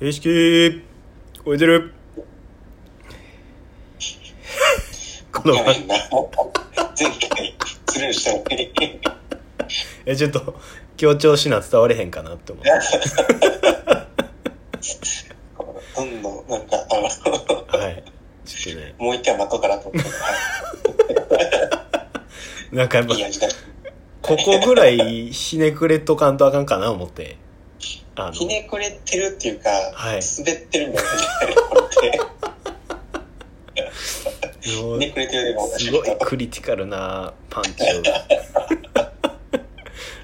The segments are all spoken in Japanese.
正式超えてるこのやめんな。前回、スルーしたのに。えちょっと強調しな伝われへんかなって思ってどんどん、なんか、あの、はいちょっとねもう一回待とうかなと思ってなんかやっぱ。ここぐらいひねくれとかんとあかんかな思ってあのひねくれてるっていうか、はい。滑ってるみたいな感じこれって。もうひねくれてるでもすごいクリティカルなパンチを。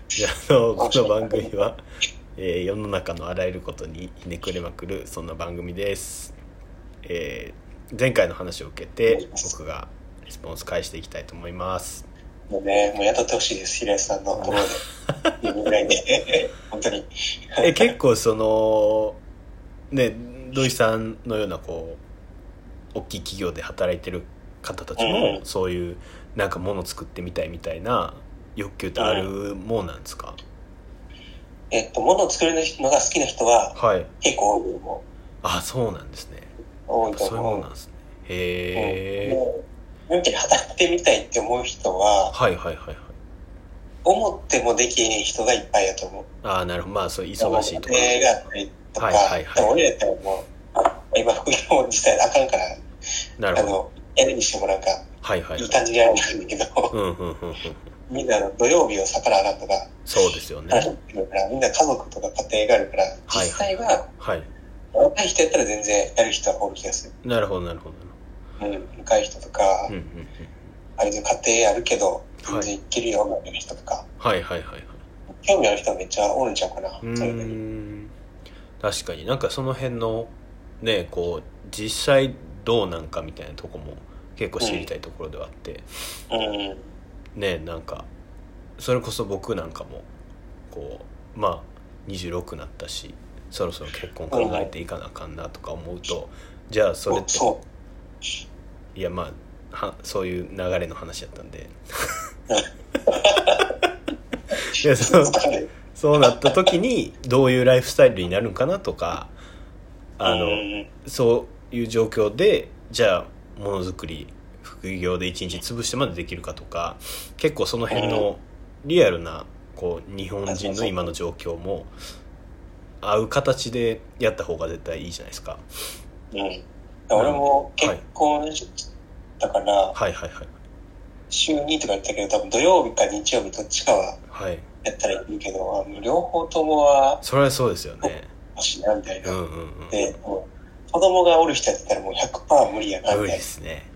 じゃああのこの番組は、えー世の中のあらゆることにひねくれまくるそんな番組です、えー前回の話を受けて僕がレスポンス返していきたいと思いますもうね、もう雇ってほしいです、平井さんのところで。言うぐらいで。本当に。え結構そのね土井さんのようなこう大きい企業で働いてる方たちも、うんそういうなんかもの作ってみたいみたいな欲求ってあるもんなんですか、えっと、物を作るのが好きな人ははい結構多いと思あそうなんですねう。多いとそういうも思う。んなんですねへえ、もう、なんていうか働いてみたいって思う人は、はいはいはいはい。思ってもできへん人がいっぱいだと思う。ああなるほど。まあそう忙しいとか。家庭があったりとか、はいはいはい。でも俺らってもう、今副業も実際あかんから、なるほど。あの、やるにしてもなんか、はいはい。はいいい感じにやらないんだけど、うんうんうんうんみんな土曜日を逆らあかんとか、そうですよね。みんな家族とか家庭があるから、実際は、はい。若い人やったら全然やる人はおる気がする。なるほどなるほどうん、若い人とか、うんうんうん。あれで家庭あるけど、はい。全然いけるよ、みたいな人とか、はいはいはいはい。興味ある人はめっちゃおるんちゃうかな、うーそれで。ん確かに。なんかその辺のねこう実際どうなんかみたいなとこも結構知りたいところではあって、うん。ねなんかそれこそ僕なんかもこうまあ26なったしそろそろ結婚考えていかなあかんなとか思うと、じゃあそれってそいやまあはそういう流れの話やったんで。いやう。そうわかんないそうなった時にどういうライフスタイルになるんかなとかあの、うん。そういう状況でじゃあものづくり副業で一日潰してまでできるかとか結構その辺のリアルなこう日本人の今の状況も合う形でやった方が絶対いいじゃないですか。うん。俺も結婚だから、はい。はいはい週2とか言ったけど、多分土曜日か日曜日どっちかははい。やったらいいけど、あもう両方ともはそれはそうですよね。欲しいな、みたいな。うんうんうん。で、もう子供がおる人やったらもう100%無理やな、無理みたいですね。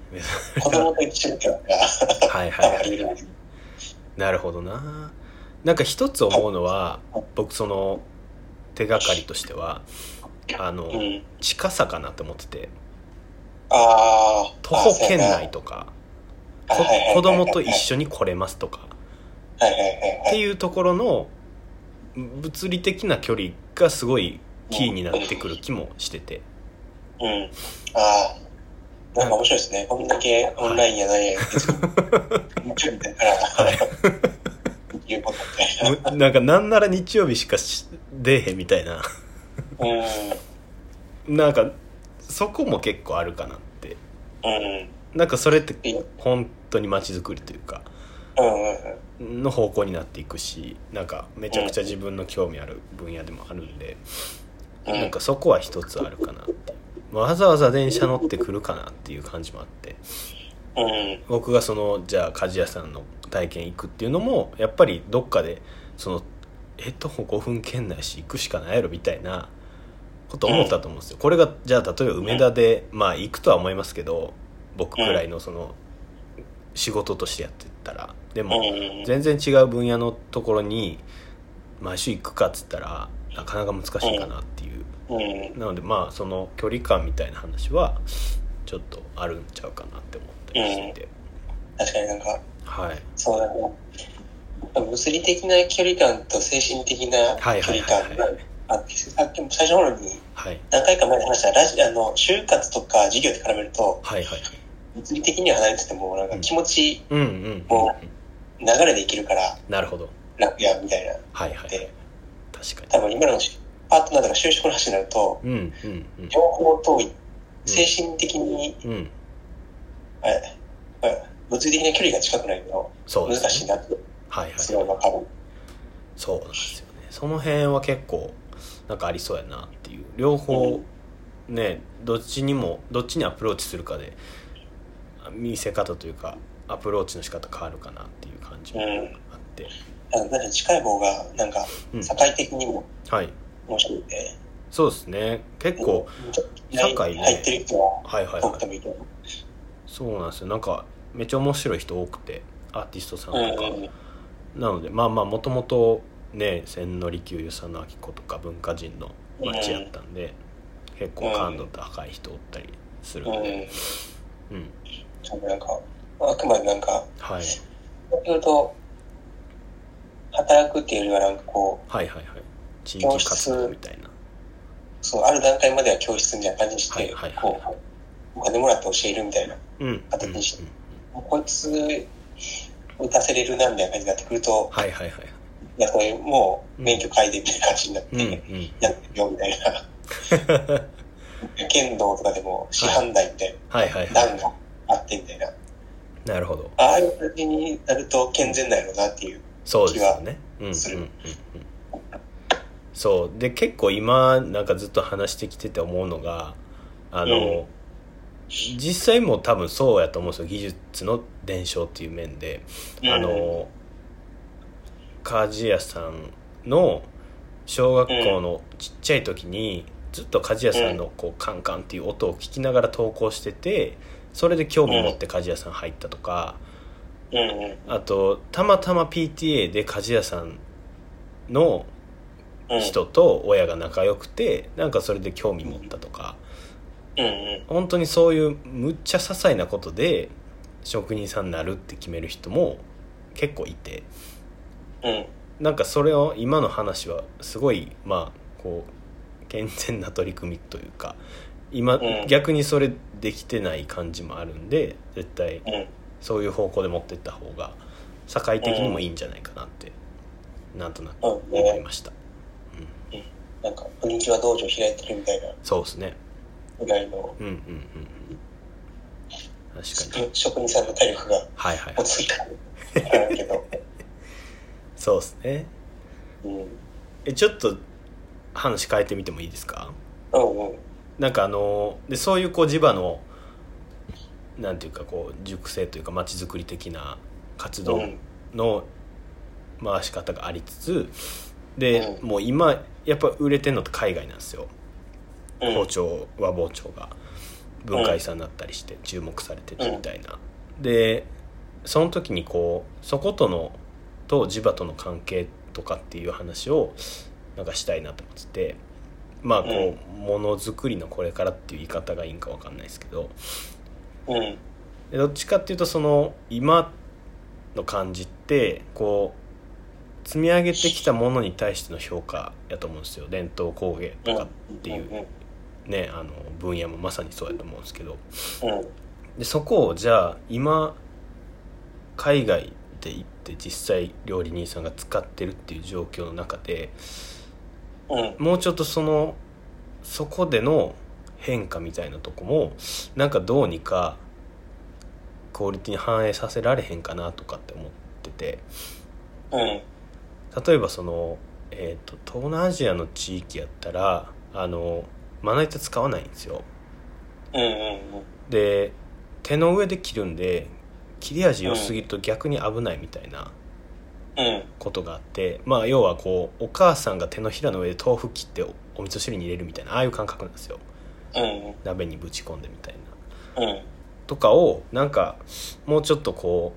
な。子供と一緒にやったら、はいはいはい。なるほどな。なんか一つ思うのは僕その手がかりとしてはあの、うん。近さかなと思っててああ。徒歩圏内とか子供と一緒に来れますとかはいはいはいはい。っていうところの物理的な距離がすごいキーになってくる気もしててうん。ああ。なんか面白いですね。こんだけオンラインやないやつ。日曜日だから、いうことみたいむなんかなんなら日曜日しかし出えへんみたいなな。うん。なんかそこも結構あるかなってうん。なんかそれって本当に街づくりというかの方向になっていくしなんかめちゃくちゃ自分の興味ある分野でもあるんで、うん。なんかそこは一つあるかなってわざわざ電車乗ってくるかなっていう感じもあってうん。僕がそのじゃあ鍛冶屋さんの体験行くっていうのもやっぱりどっかでそのえ徒歩5分圏内し行くしかないやろみたいなこと思ったと思うんですよ、これがじゃあ例えば梅田で、まあ行くとは思いますけど僕くらいのその仕事としてやってたら。でもうん。全然違う分野のところに毎週行くかっつったらなかなか難しいかなっていう、うん。なのでまあその距離感みたいな話はちょっとあるんちゃうかなって思ったりしてて、確かになんか、はい。そうだね。物理的な距離感と精神的なはい距はいはいはい離感があさっきも最初の頃にはい。何回か前に話したラジあの、就活とか授業で絡めると、はいはい。物理的には離れてても、なんか気持ち、うんうんうんうん。も流れでいけるからなるほど。楽や、みたいな。はいはい。で、確かに。多分今のパートナーとか就職の話になると、うんうんうん。両方遠い。精神的に、うん。はいはい物理的な距離が近くないと難しいなって、はいはい。すごいわかる。そうなんですよね。その辺は結構なんかありそうやなっていう。両方ねどっちにもどっちにアプローチするかで見せ方というかアプローチの仕方変わるかなっていう感じもあって、あのなんか近い方が、なんか、うん。社会的にもはい。面白いんで、そうですね。結構社会ね入ってる人ははいはいはい。そうなんですよ。なんかめっちゃ面白い人多くてアーティストさんとか、うんうんなのでまあまあもともとね千利休与謝野明子とか文化人の町やったんで、結構感度高い人おったりするんで、うん。うん。なんか、あくまでなんか、はい、先ほど、働くっていうよりはなんかこう、はいはいはい。地域活動みたいな。そう、ある段階までは教室みたいな感じにして、はいはいはいこう、お金もらって教えるみたいな。うん。うん形にしてもうこいつ、打たせれるなみたいな感じになってくると、はいはいはいいや、これもう免許改でみたいな感じになって、うんうん。やってるよみたいな。剣道とかでも師範代みたいはいはいなはい。段があってみたいな。なるほど。ああいう感じになると健全だよなっていう。そうですよね。うんうんうんするうん。そう。で結構今なんかずっと話してきてて思うのがあの、うん。実際も多分そうやと思うんですよ。技術の伝承っていう面で、あの鍛冶屋さんの小学校のちっちゃい時にずっと鍛冶屋さんのこうカンカンっていう音を聞きながら投稿しててそれで興味持って鍛冶屋さん入ったとか、あとたまたま PTA で鍛冶屋さんのうん。人と親が仲良くてなんかそれで興味持ったとか。本当にそういうむっちゃ些細なことで職人さんになるって決める人も結構いてうん。なんかそれを今の話はすごいまあこう健全な取り組みというか今、うん。逆にそれできてない感じもあるんで絶対うん。そういう方向で持ってった方が社会的にもいいんじゃないかなって、なんとなくうん。思いました、なん。か、プリンキュア道場開いてるみたいな。そうですね。ぐらいの、うんうんうんうん。確かに。職人さんの体力がはいはい、はい、落ち着いた。けど。そうですね。うん。えちょっと話変えてみてもいいですか？うんうん。なんかあのでそういうこう地場のなんていうかこう熟成というか街づくり的な活動うん。の回し方がありつつで、うん。もう今やっぱ売れてんのって海外なんですよ、うん。包丁和包丁が文化遺産になったりして注目されててみたいな、でその時にこうそことのと地場との関係とかっていう話をなんかしたいなと思っててまあこうものづくりのこれからっていう言い方がいいんかわかんないですけど。うん。でどっちかっていうとその今の感じってこう積み上げてきたものに対しての評価やと思うんですよ。伝統工芸とかっていううん。ねあの分野もまさにそうやと思うんですけど。うん。でそこをじゃあ今海外で行って実際料理人さんが使ってるっていう状況の中でうん。もうちょっとそのそこでの変化みたいなとこもなんかどうにかクオリティに反映させられへんかなとかって思っててうん。例えばその、えー、と東南アジアの地域やったらあのまな板使わないんですようん。うん。で手の上で切るんで切れ味良すぎると逆に危ないみたいなうん。ことがあって、まあ要はこうお母さんが手のひらの上で豆腐切っておお味噌汁に入れるみたいなああいう感覚なんですようん。鍋にぶち込んでみたいなうん。とかをなんかもうちょっとこ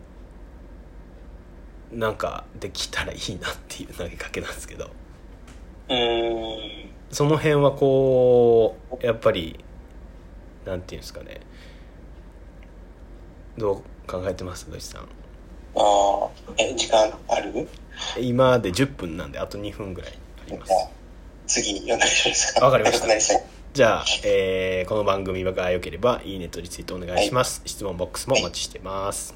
うなんかできたらいいなっていう投げかけなんですけどうん。その辺はこうやっぱりなんていうんですかねどう考えてます土井さん？ああ、え、時間ある？今で10分なんであと2分ぐらいあります。次、読んだりしますか。わかりました。じゃあ、えーこの番組が良ければいいねとリツイートお願いします、質問ボックスもお待ちしてます